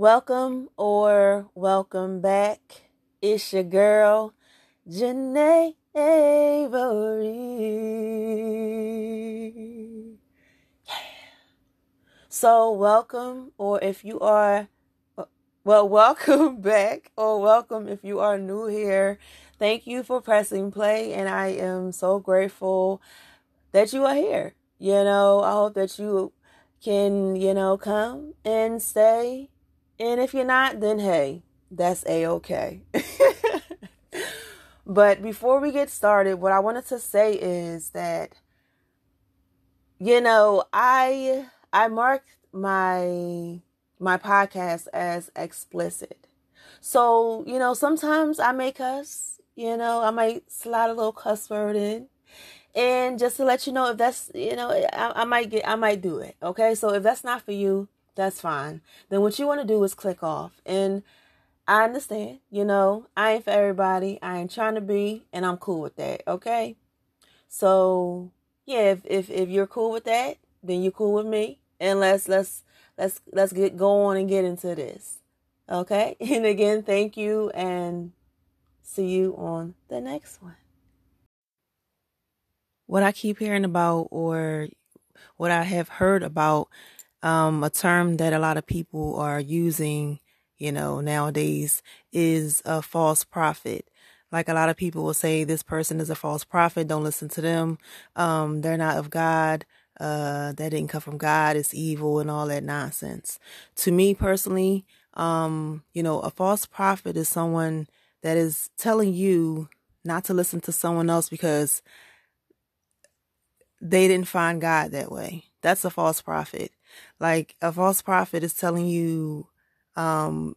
Welcome or welcome back. It's your girl, Janae Avery. Yeah. So, welcome, or if you are, uh, well, welcome back, or welcome if you are new here. Thank you for pressing play, and I am so grateful that you are here. You know, I hope that you can, you know, come and stay. And if you're not, then hey, that's a okay. but before we get started, what I wanted to say is that, you know, I I marked my my podcast as explicit. So, you know, sometimes I may cuss, you know, I might slide a little cuss word in and just to let you know if that's you know I, I, might get i might do it okay so if that's not for you that's fine. Then what you want to do is click off. And i understand you know i ain't for everybody. I ain't trying to be and i'm cool with that okay? So yeah if if, if you're cool with that then you're cool with me. And let's let's let's let's get go on and get into this okay? And again thank you and see you on the next one. What I keep hearing about or what I have heard about um, a term that a lot of people are using, you know, nowadays is a false prophet. Like a lot of people will say, this person is a false prophet. Don't listen to them. Um, they're not of God. Uh, that didn't come from God. It's evil and all that nonsense. To me personally, um, you know, a false prophet is someone that is telling you not to listen to someone else because they didn't find God that way. That's a false prophet. Like a false prophet is telling you, um,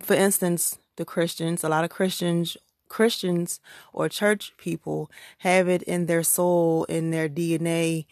for instance, the Christians, a lot of Christians, Christians or church people have it in their soul, in their DNA,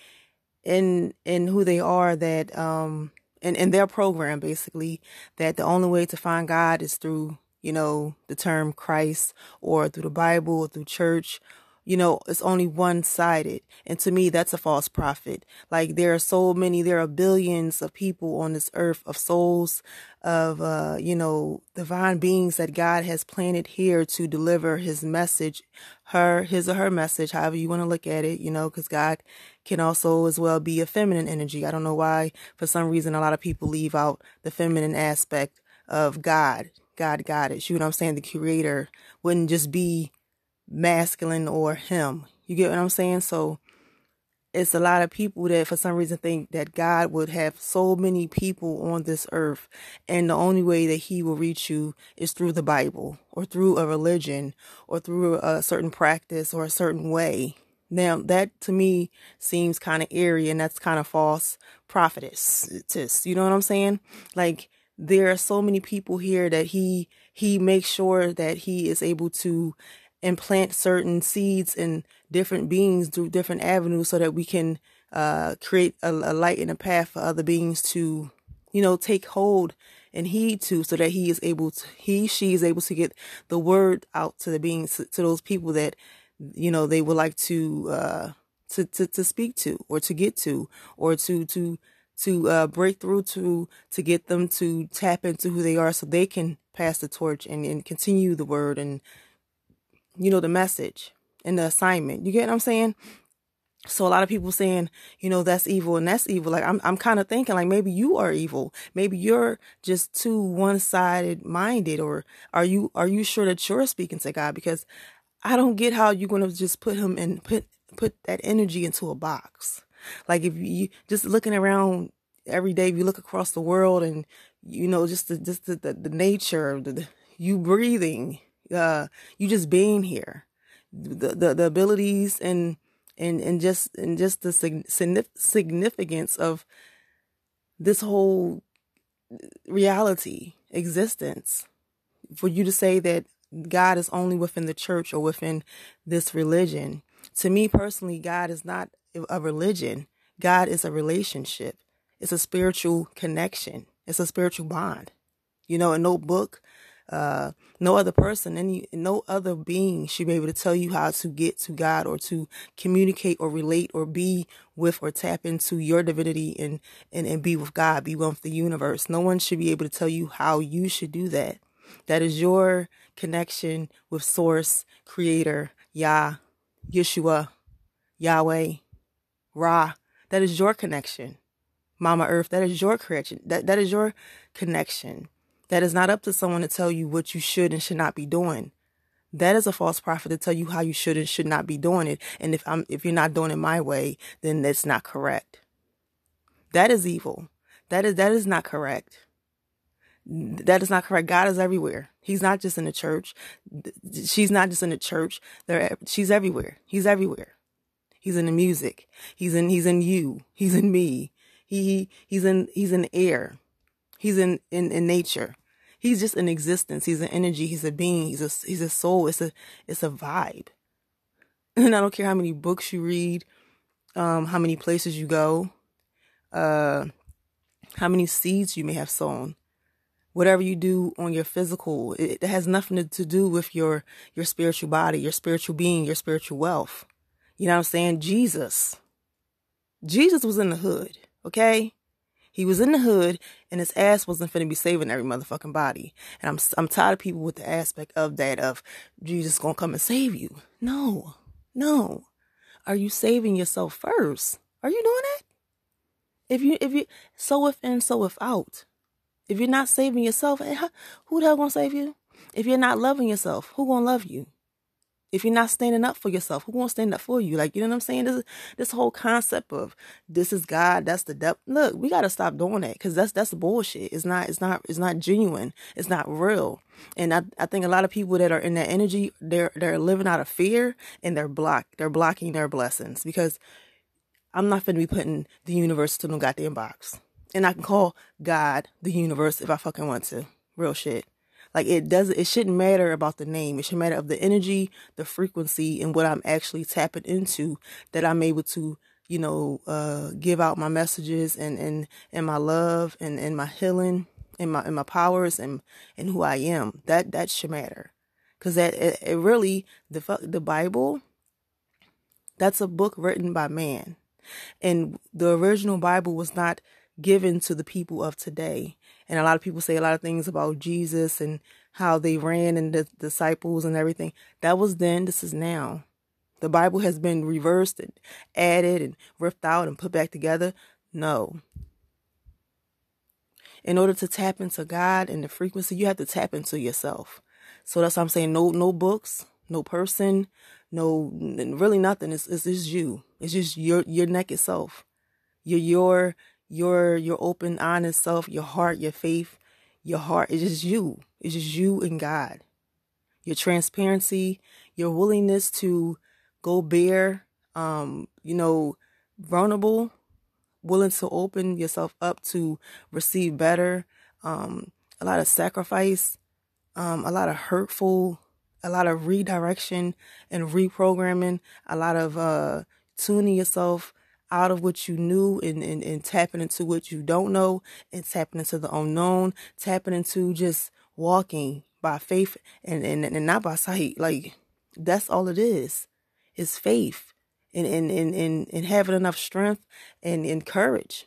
in in who they are that um in, in their program basically that the only way to find God is through, you know, the term Christ or through the Bible or through church you know, it's only one sided. And to me, that's a false prophet. Like there are so many, there are billions of people on this earth of souls, of, uh, you know, divine beings that God has planted here to deliver his message, her, his or her message, however you want to look at it, you know, because God can also as well be a feminine energy. I don't know why, for some reason, a lot of people leave out the feminine aspect of God. God got it. You know what I'm saying? The creator wouldn't just be masculine or him. You get what I'm saying? So it's a lot of people that for some reason think that God would have so many people on this earth and the only way that he will reach you is through the Bible or through a religion or through a certain practice or a certain way. Now that to me seems kind of eerie and that's kind of false prophetess. You know what I'm saying? Like there are so many people here that he he makes sure that he is able to and plant certain seeds in different beings through different avenues so that we can uh, create a, a, light and a path for other beings to, you know, take hold and heed to so that he is able to, he, she is able to get the word out to the beings, to, to those people that, you know, they would like to, uh, to, to, to speak to or to get to or to, to, to, uh, break through to, to get them to tap into who they are so they can pass the torch and, and continue the word and, you know, the message and the assignment. You get what I'm saying? So a lot of people saying, you know, that's evil and that's evil. Like I'm, I'm kind of thinking like maybe you are evil. Maybe you're just too one-sided minded or are you, are you sure that you're speaking to God? Because I don't get how you're going to just put him and put, put that energy into a box. Like if you just looking around every day, if you look across the world and, you know, just the, just the, the, the nature, the, the, you breathing, uh, you just being here, the, the, the abilities and, and, and just, and just the significance of this whole reality, existence. For you to say that God is only within the church or within this religion. To me personally, God is not a religion. God is a relationship. It's a spiritual connection. It's a spiritual bond. You know, a no book, uh, no other person, any no other being should be able to tell you how to get to God or to communicate or relate or be with or tap into your divinity and and, and be with God, be one with the universe. No one should be able to tell you how you should do that. That is your connection with source, creator, Yah, Yeshua, Yahweh, Ra. That is your connection. Mama Earth, that is your connection. That that is your connection. That is not up to someone to tell you what you should and should not be doing. That is a false prophet to tell you how you should and should not be doing it. And if I'm if you're not doing it my way, then that's not correct. That is evil. That is that is not correct. That is not correct. God is everywhere. He's not just in the church. She's not just in the church. There, she's everywhere. He's everywhere. He's in the music. He's in. He's in you. He's in me. He he's in. He's in air. He's in, in, in nature. He's just an existence. He's an energy. He's a being. He's a, he's a soul. It's a, it's a vibe. And I don't care how many books you read, um, how many places you go, uh, how many seeds you may have sown. Whatever you do on your physical, it, it has nothing to do with your, your spiritual body, your spiritual being, your spiritual wealth. You know what I'm saying? Jesus. Jesus was in the hood, okay? He was in the hood and his ass wasn't finna be saving every motherfucking body. And I'm I'm tired of people with the aspect of that of Jesus gonna come and save you. No, no. Are you saving yourself first? Are you doing that? If you if you so if within, so without. If you're not saving yourself, eh, who the hell gonna save you? If you're not loving yourself, who gonna love you? If you're not standing up for yourself, who won't stand up for you? Like, you know what I'm saying? This this whole concept of this is God, that's the devil. Look, we gotta stop doing that because that's that's bullshit. It's not it's not it's not genuine. It's not real. And I I think a lot of people that are in that energy, they're they're living out of fear and they're blocked. They're blocking their blessings because I'm not gonna be putting the universe to no goddamn box. And I can call God the universe if I fucking want to. Real shit. Like it doesn't, it shouldn't matter about the name. It should matter of the energy, the frequency, and what I'm actually tapping into that I'm able to, you know, uh, give out my messages and, and, and my love and, and my healing and my, and my powers and, and who I am. That, that should matter. Cause that, it, it really, the, the Bible, that's a book written by man. And the original Bible was not given to the people of today. And a lot of people say a lot of things about Jesus and how they ran and the disciples and everything. That was then, this is now. The Bible has been reversed and added and ripped out and put back together. No. In order to tap into God and the frequency, you have to tap into yourself. So that's why I'm saying no no books, no person, no really nothing. It's it's just you. It's just your your naked self. You're your your your open, honest self, your heart, your faith, your heart. It's just you. It's just you and God. Your transparency, your willingness to go bare, um, you know, vulnerable, willing to open yourself up to receive better, um, a lot of sacrifice, um, a lot of hurtful, a lot of redirection and reprogramming, a lot of uh, tuning yourself out of what you knew and, and, and tapping into what you don't know and tapping into the unknown, tapping into just walking by faith and, and, and not by sight. Like that's all it is. It's faith and, and, and, and, and having enough strength and, and courage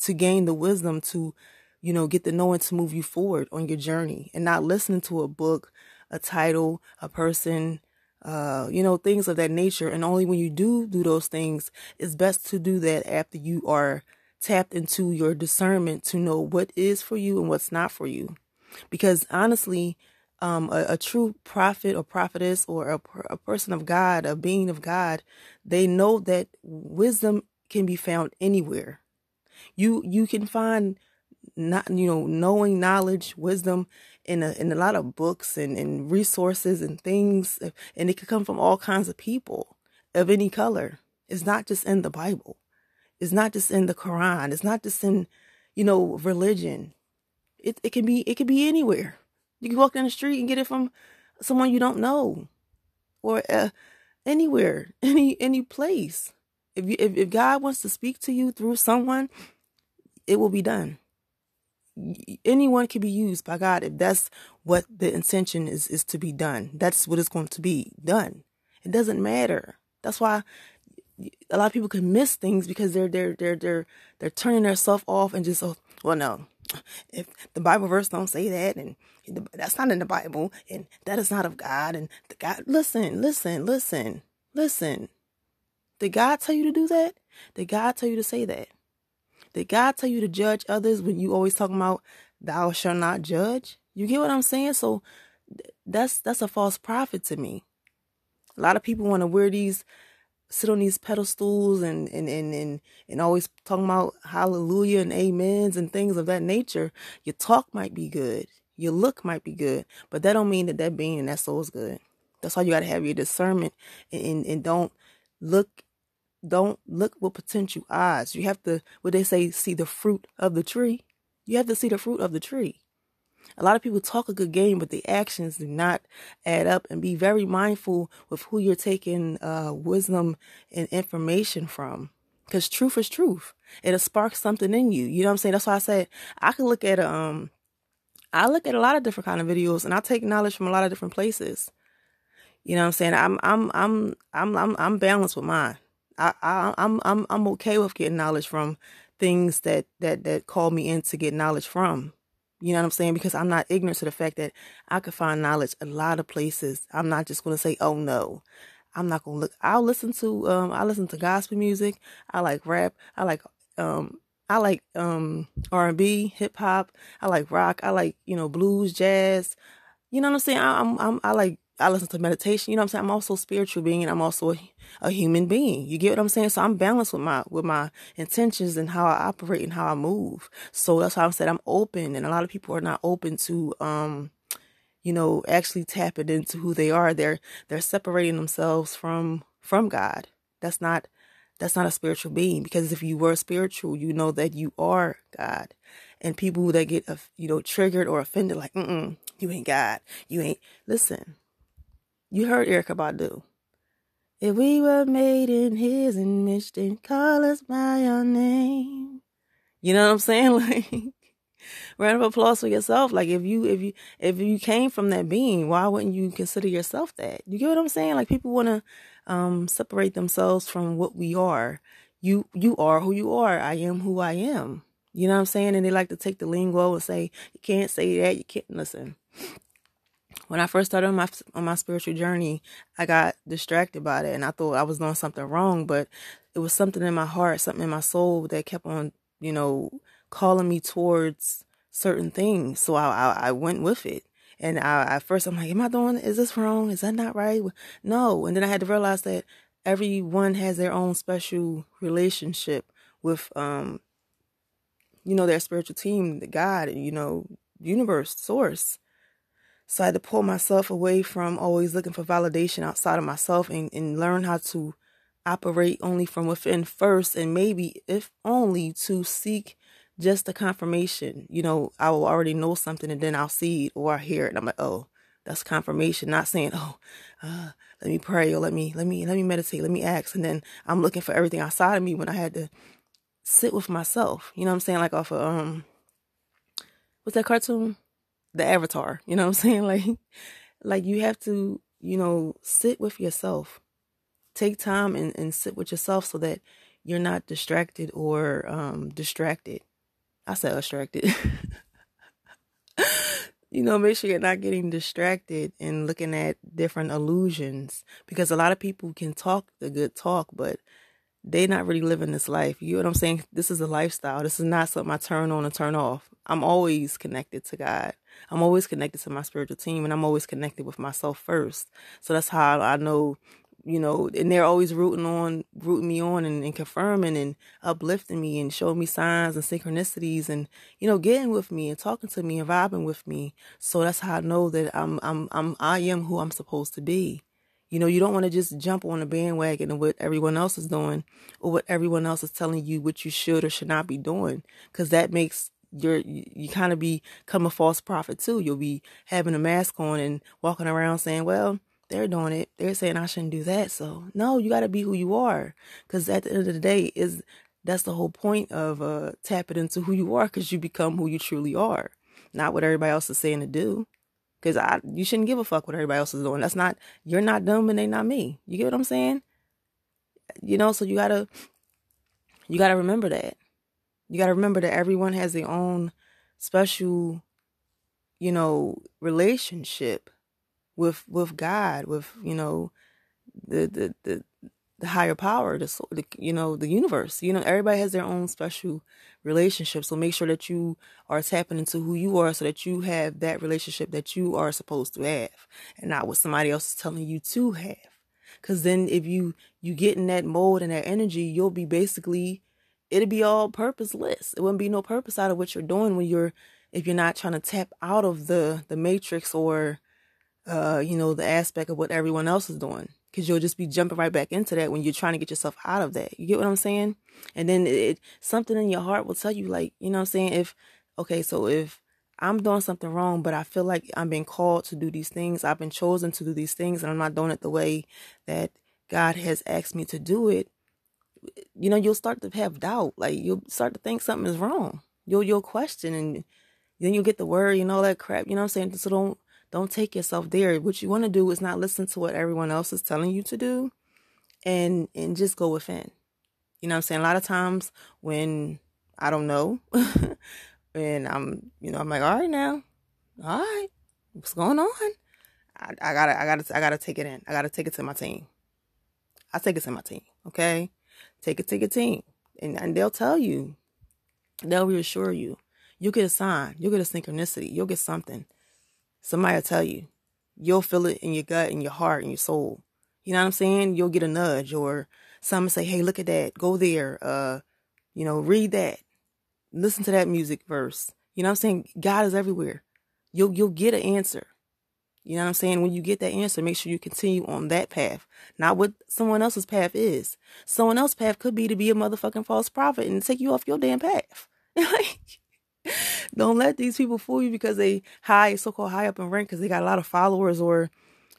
to gain the wisdom to, you know, get the knowing to move you forward on your journey and not listening to a book, a title, a person, uh, you know, things of that nature. And only when you do do those things, it's best to do that after you are tapped into your discernment to know what is for you and what's not for you. Because honestly, um, a, a, true prophet or prophetess or a, a person of God, a being of God, they know that wisdom can be found anywhere. You you can find not you know knowing knowledge, wisdom in a in a lot of books and, and resources and things and it could come from all kinds of people of any color. It's not just in the bible. It's not just in the quran. It's not just in you know religion. It, it can be it can be anywhere. You can walk down the street and get it from someone you don't know or uh, anywhere any any place. If you if, if god wants to speak to you through someone it will be done anyone can be used by God if that's what the intention is is to be done. That's what it's going to be done. It doesn't matter. That's why a lot of people can miss things because they're they're they're they're they're turning themselves off and just oh well no if the Bible verse don't say that and that's not in the Bible and that is not of God and the God listen listen listen listen did God tell you to do that did God tell you to say that did God tell you to judge others when you always talking about thou shalt not judge you get what I'm saying? So that's that's a false prophet to me. A lot of people want to wear these sit on these pedestals and and and and, and always talking about hallelujah and amens and things of that nature. Your talk might be good. Your look might be good. But that don't mean that that being and that soul is good. That's why you got to have your discernment and, and and don't look don't look with potential eyes you have to what they say see the fruit of the tree you have to see the fruit of the tree a lot of people talk a good game, but the actions do not add up. And be very mindful with who you're taking uh, wisdom and information from. Because truth is truth. It'll spark something in you. You know what I'm saying? That's why I said I could look at um I look at a lot of different kind of videos and I take knowledge from a lot of different places. You know what I'm saying? I'm I'm I'm I'm I'm I'm balanced with mine. I, I I'm I'm I'm okay with getting knowledge from things that that that call me in to get knowledge from. You know what I'm saying? Because I'm not ignorant to the fact that I could find knowledge a lot of places. I'm not just going to say, oh no. I'm not going to look. I'll listen to, um, I listen to gospel music. I like rap. I like, um, I like, um, R&B, hip hop. I like rock. I like, you know, blues, jazz. You know what I'm saying? I, I'm, I'm, I like I listen to meditation. You know what I'm saying? I'm also a spiritual being and I'm also a, a, human being. You get what I'm saying? So I'm balanced with my with my intentions and how I operate and how I move. So that's why I'm saying I'm open and a lot of people are not open to um you know actually tapping into who they are. They're they're separating themselves from from God. That's not that's not a spiritual being because if you were spiritual, you know that you are God. And people that get you know triggered or offended like, mm you ain't God. You ain't listen. You heard Erykah Badu. If we were made in his image, then call us by our name. You know what I'm saying? Like round of applause for yourself. Like if you if you if you came from that being, why wouldn't you consider yourself that? You get what I'm saying? Like people wanna um separate themselves from what we are. You you are who you are. I am who I am. You know what I'm saying? And they like to take the lingo and say, you can't say that, you can't listen when I first started on my on my spiritual journey, I got distracted by it, and I thought I was doing something wrong. But it was something in my heart, something in my soul that kept on, you know, calling me towards certain things. So I I, I went with it. And I, at first, I'm like, am I doing? Is this wrong? Is that not right? No. And then I had to realize that everyone has their own special relationship with, um, you know, their spiritual team, the God, you know, universe, source. So I had to pull myself away from always looking for validation outside of myself and, and learn how to operate only from within first and maybe if only to seek just a confirmation. You know, I will already know something and then I'll see it or I hear it and I'm like, oh, that's confirmation. Not saying, oh, uh, let me pray or let me let me let me meditate, let me ask, and then I'm looking for everything outside of me when I had to sit with myself. You know what I'm saying? Like off of um, what's that cartoon? The avatar. You know what I'm saying? Like, like you have to, you know, sit with yourself. Take time and, and sit with yourself so that you're not distracted or um distracted. I said distracted. you know, make sure you're not getting distracted and looking at different illusions because a lot of people can talk the good talk, but they're not really living this life. You know what I'm saying? This is a lifestyle. This is not something I turn on and turn off. I'm always connected to God. I'm always connected to my spiritual team and I'm always connected with myself first. So that's how I know, you know, and they're always rooting on, rooting me on and, and confirming and uplifting me and showing me signs and synchronicities and, you know, getting with me and talking to me and vibing with me. So that's how I know that I'm, I'm, I'm, I am who I'm supposed to be. You know, you don't want to just jump on the bandwagon of what everyone else is doing or what everyone else is telling you what you should or should not be doing because that makes you're you, kind of become a false prophet too. You'll be having a mask on and walking around saying, "Well, they're doing it. They're saying I shouldn't do that." So no, you got to be who you are because at the end of the day, is That's the whole point of uh, tapping into who you are because you become who you truly are, not what everybody else is saying to do. Because I, you shouldn't give a fuck what everybody else is doing. That's not, you're not them and they not me. You get what I'm saying? You know, so you gotta, you gotta remember that. You gotta remember that everyone has their own special, you know, relationship with with God, with you know, the the the the higher power, the, the you know the universe. You know, everybody has their own special relationship. So make sure that you are tapping into who you are, so that you have that relationship that you are supposed to have, and not what somebody else is telling you to have. Because then, if you you get in that mode and that energy, you'll be basically it'll be all purposeless. It wouldn't be no purpose out of what you're doing when you're if you're not trying to tap out of the the matrix or uh you know the aspect of what everyone else is doing because you'll just be jumping right back into that when you're trying to get yourself out of that. You get what I'm saying? And then it, it something in your heart will tell you, like, you know what I'm saying? If, okay, so if I'm doing something wrong, but I feel like I'm being called to do these things, I've been chosen to do these things, and I'm not doing it the way that God has asked me to do it, you know, you'll start to have doubt. Like, you'll start to think something is wrong. You'll, you'll question, and then you'll get the worry and all that crap. You know what I'm saying? So don't, don't take yourself there. What you want to do is not listen to what everyone else is telling you to do and and just go within. You know what I'm saying? A lot of times when I don't know and I'm you know, I'm like, all right now, all right, what's going on? I, I gotta I gotta I gotta take it in. I gotta take it to my team. I take it to my team, okay? Take it to your team. And and they'll tell you. They'll reassure you. You'll get a sign. You'll get a synchronicity. You'll get something Somebody will tell you. You'll feel it in your gut, in your heart, in your soul. You know what I'm saying? You'll get a nudge or someone say, Hey, look at that. Go there. Uh, you know, read that. Listen to that music verse. You know what I'm saying? God is everywhere. You'll you'll get an answer. You know what I'm saying? When you get that answer, make sure you continue on that path, not what someone else's path is. Someone else's path could be to be a motherfucking false prophet and take you off your damn path. Don't let these people fool you because they high, so called high up in rank because they got a lot of followers or,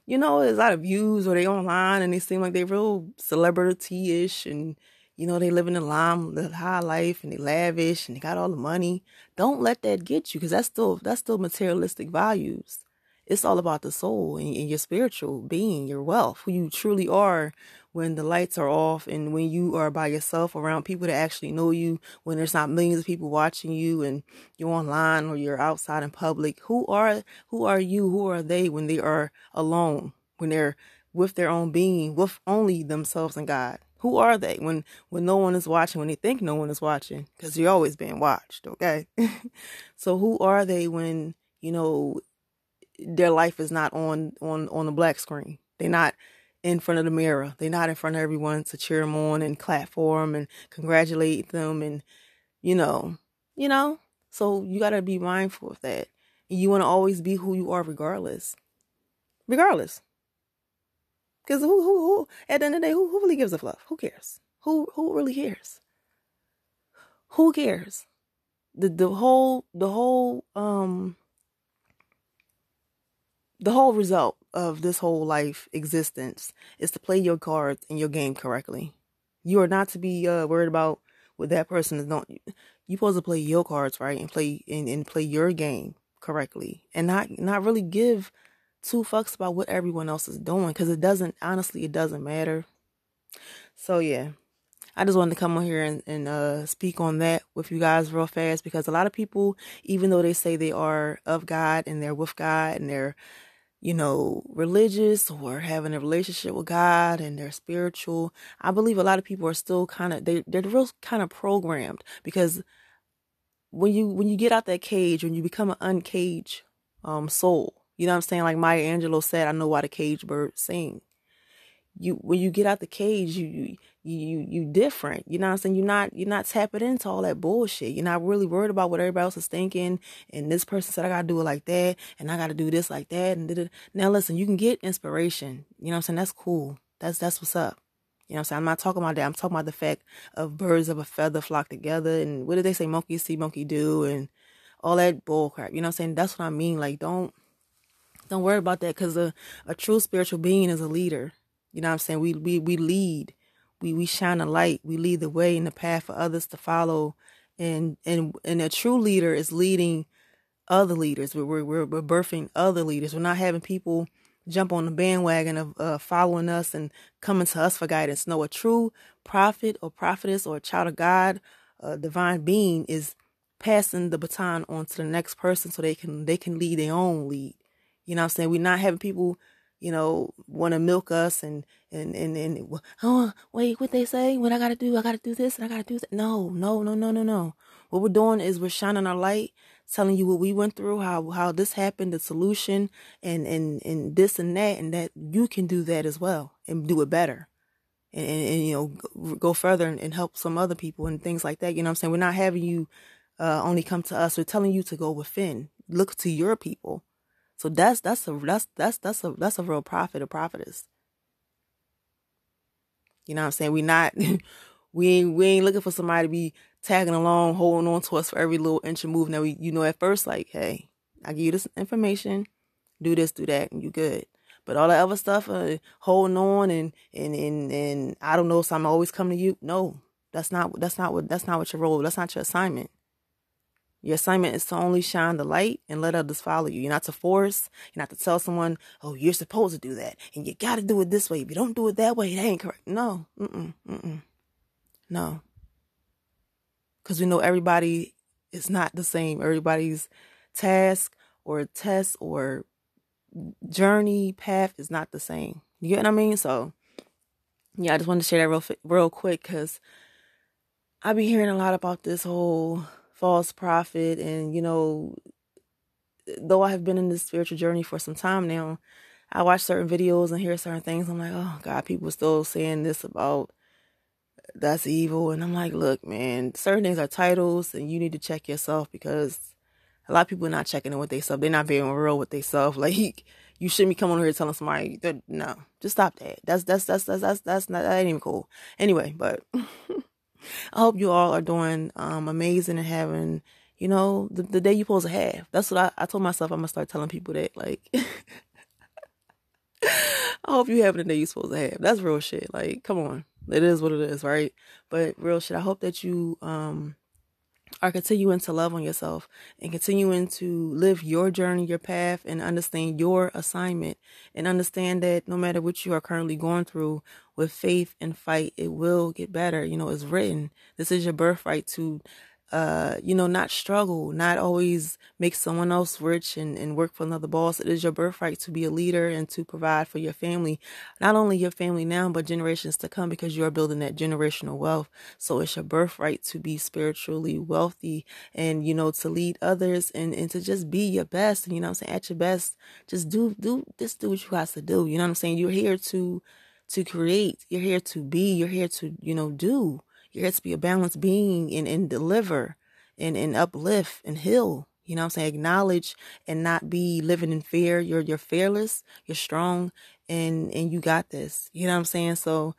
you know, there's a lot of views or they online and they seem like they real celebrity ish and, you know, they live in lime, the high life and they lavish and they got all the money. Don't let that get you because that's still, that's still materialistic values. It's all about the soul and, and your spiritual being, your wealth, who you truly are when the lights are off and when you are by yourself around people that actually know you, when there's not millions of people watching you and you're online or you're outside in public, who are who are you? Who are they when they are alone? When they're with their own being, with only themselves and God. Who are they when when no one is watching, when they think no one is watching? Because you're always being watched, okay? so who are they when, you know, their life is not on on on the black screen? They're not in front of the mirror. They're not in front of everyone to cheer them on and clap for them and congratulate them and, you know, you know. So you got to be mindful of that. You want to always be who you are, regardless. Regardless. Because who, who, who, at the end of the day, who, who really gives a fluff? Who cares? Who, who really cares? Who cares? The, the whole, the whole, um, the whole result of this whole life existence is to play your cards and your game correctly. You are not to be uh, worried about what that person is not. You supposed to play your cards right and play and, and play your game correctly, and not not really give two fucks about what everyone else is doing because it doesn't. Honestly, it doesn't matter. So yeah, I just wanted to come on here and, and uh, speak on that with you guys real fast because a lot of people, even though they say they are of God and they're with God and they're you know, religious or having a relationship with God and they're spiritual. I believe a lot of people are still kind of they they're real kind of programmed because when you when you get out that cage, when you become an uncaged um soul, you know what I'm saying? Like Maya Angelou said, I know why the cage birds sing. You when you get out the cage, you you you you different. You know what I'm saying? You're not you're not tapping into all that bullshit. You're not really worried about what everybody else is thinking. And this person said I gotta do it like that, and I gotta do this like that. And da-da. now listen, you can get inspiration. You know what I'm saying? That's cool. That's that's what's up. You know what I'm saying? I'm not talking about that. I'm talking about the fact of birds of a feather flock together. And what did they say? Monkey see, monkey do, and all that bull crap. You know what I'm saying? That's what I mean. Like don't don't worry about that because a, a true spiritual being is a leader. You know what I'm saying? We we we lead we we shine a light. We lead the way in the path for others to follow. And and and a true leader is leading other leaders. We're we're, we're birthing other leaders. We're not having people jump on the bandwagon of uh, following us and coming to us for guidance. No, a true prophet or prophetess or a child of God, a divine being is passing the baton on to the next person so they can they can lead their own lead. You know what I'm saying? We're not having people, you know, want to milk us and and and and oh wait, what they say? What I gotta do? I gotta do this and I gotta do that. No, no, no, no, no, no. What we're doing is we're shining our light, telling you what we went through, how how this happened, the solution, and and and this and that, and that you can do that as well and do it better. And, and, and you know go further and, and, help some other people and things like that you know what i'm saying we're not having you uh, only come to us we're telling you to go within look to your people so that's that's a that's that's that's a that's a real prophet, a prophetess. You know what I'm saying? We not we ain't we ain't looking for somebody to be tagging along, holding on to us for every little inch of movement. That we you know at first like, hey, I give you this information, do this, do that, and you good. But all that other stuff, uh, holding on and and and and I don't know, so I'm always coming to you. No, that's not that's not what that's not what your role. That's not your assignment. Your assignment is to only shine the light and let others follow you. You're not to force. You're not to tell someone, oh, you're supposed to do that. And you got to do it this way. If you don't do it that way, it ain't correct. No. Mm-mm. Mm-mm. No. Because we know everybody is not the same. Everybody's task or test or journey path is not the same. You get what I mean? So, yeah, I just wanted to share that real, real quick because I be hearing a lot about this whole false prophet and you know though I have been in this spiritual journey for some time now, I watch certain videos and hear certain things. I'm like, oh God, people are still saying this about that's evil. And I'm like, look, man, certain things are titles and you need to check yourself because a lot of people are not checking in with themselves. They're not being real with themselves. Like you shouldn't be coming here telling somebody no, just stop that. That's that's that's that's that's that's not that ain't even cool. Anyway, but I hope you all are doing um, amazing and having, you know, the, the day you're supposed to have. That's what I, I told myself I'm gonna start telling people that. Like, I hope you having the day you're supposed to have. That's real shit. Like, come on, it is what it is, right? But real shit. I hope that you um are continuing to love on yourself and continuing to live your journey, your path, and understand your assignment. And understand that no matter what you are currently going through, with faith and fight, it will get better. You know, it's written. This is your birthright to uh, you know, not struggle, not always make someone else rich and, and work for another boss. It is your birthright to be a leader and to provide for your family, not only your family now, but generations to come because you are building that generational wealth. So it's your birthright to be spiritually wealthy and, you know, to lead others and, and to just be your best. And, you know I'm saying? At your best, just do, do, just do what you have to do. You know what I'm saying? You're here to, to create. You're here to be. You're here to, you know, do. You're to be a balanced being and, and deliver and, and uplift and heal. You know what I'm saying? Acknowledge and not be living in fear. You're you're fearless, you're strong, and and you got this. You know what I'm saying? So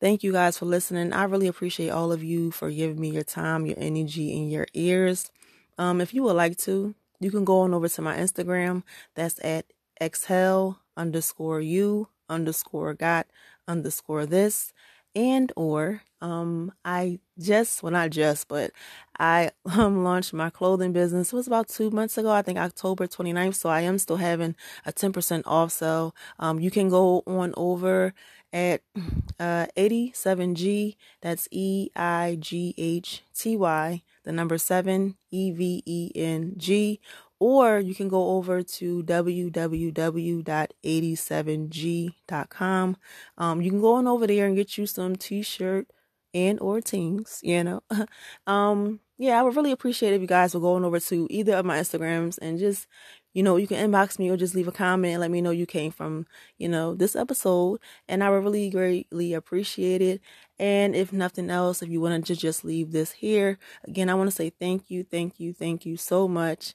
thank you guys for listening. I really appreciate all of you for giving me your time, your energy, and your ears. Um, if you would like to, you can go on over to my Instagram. That's at exhale underscore you underscore got underscore this and or um I just well not just but I um launched my clothing business. It was about two months ago I think October 29th so I am still having a 10% off sale um you can go on over at uh 87G that's E I G H T Y the number 7 E V E N G or you can go over to www.87g.com. Um, you can go on over there and get you some t-shirt and or things, you know. um, yeah, I would really appreciate if you guys were going over to either of my Instagrams and just, you know, you can inbox me or just leave a comment and let me know you came from, you know, this episode. And I would really greatly appreciate it. And if nothing else, if you wanted to just leave this here, again, I want to say thank you, thank you, thank you so much.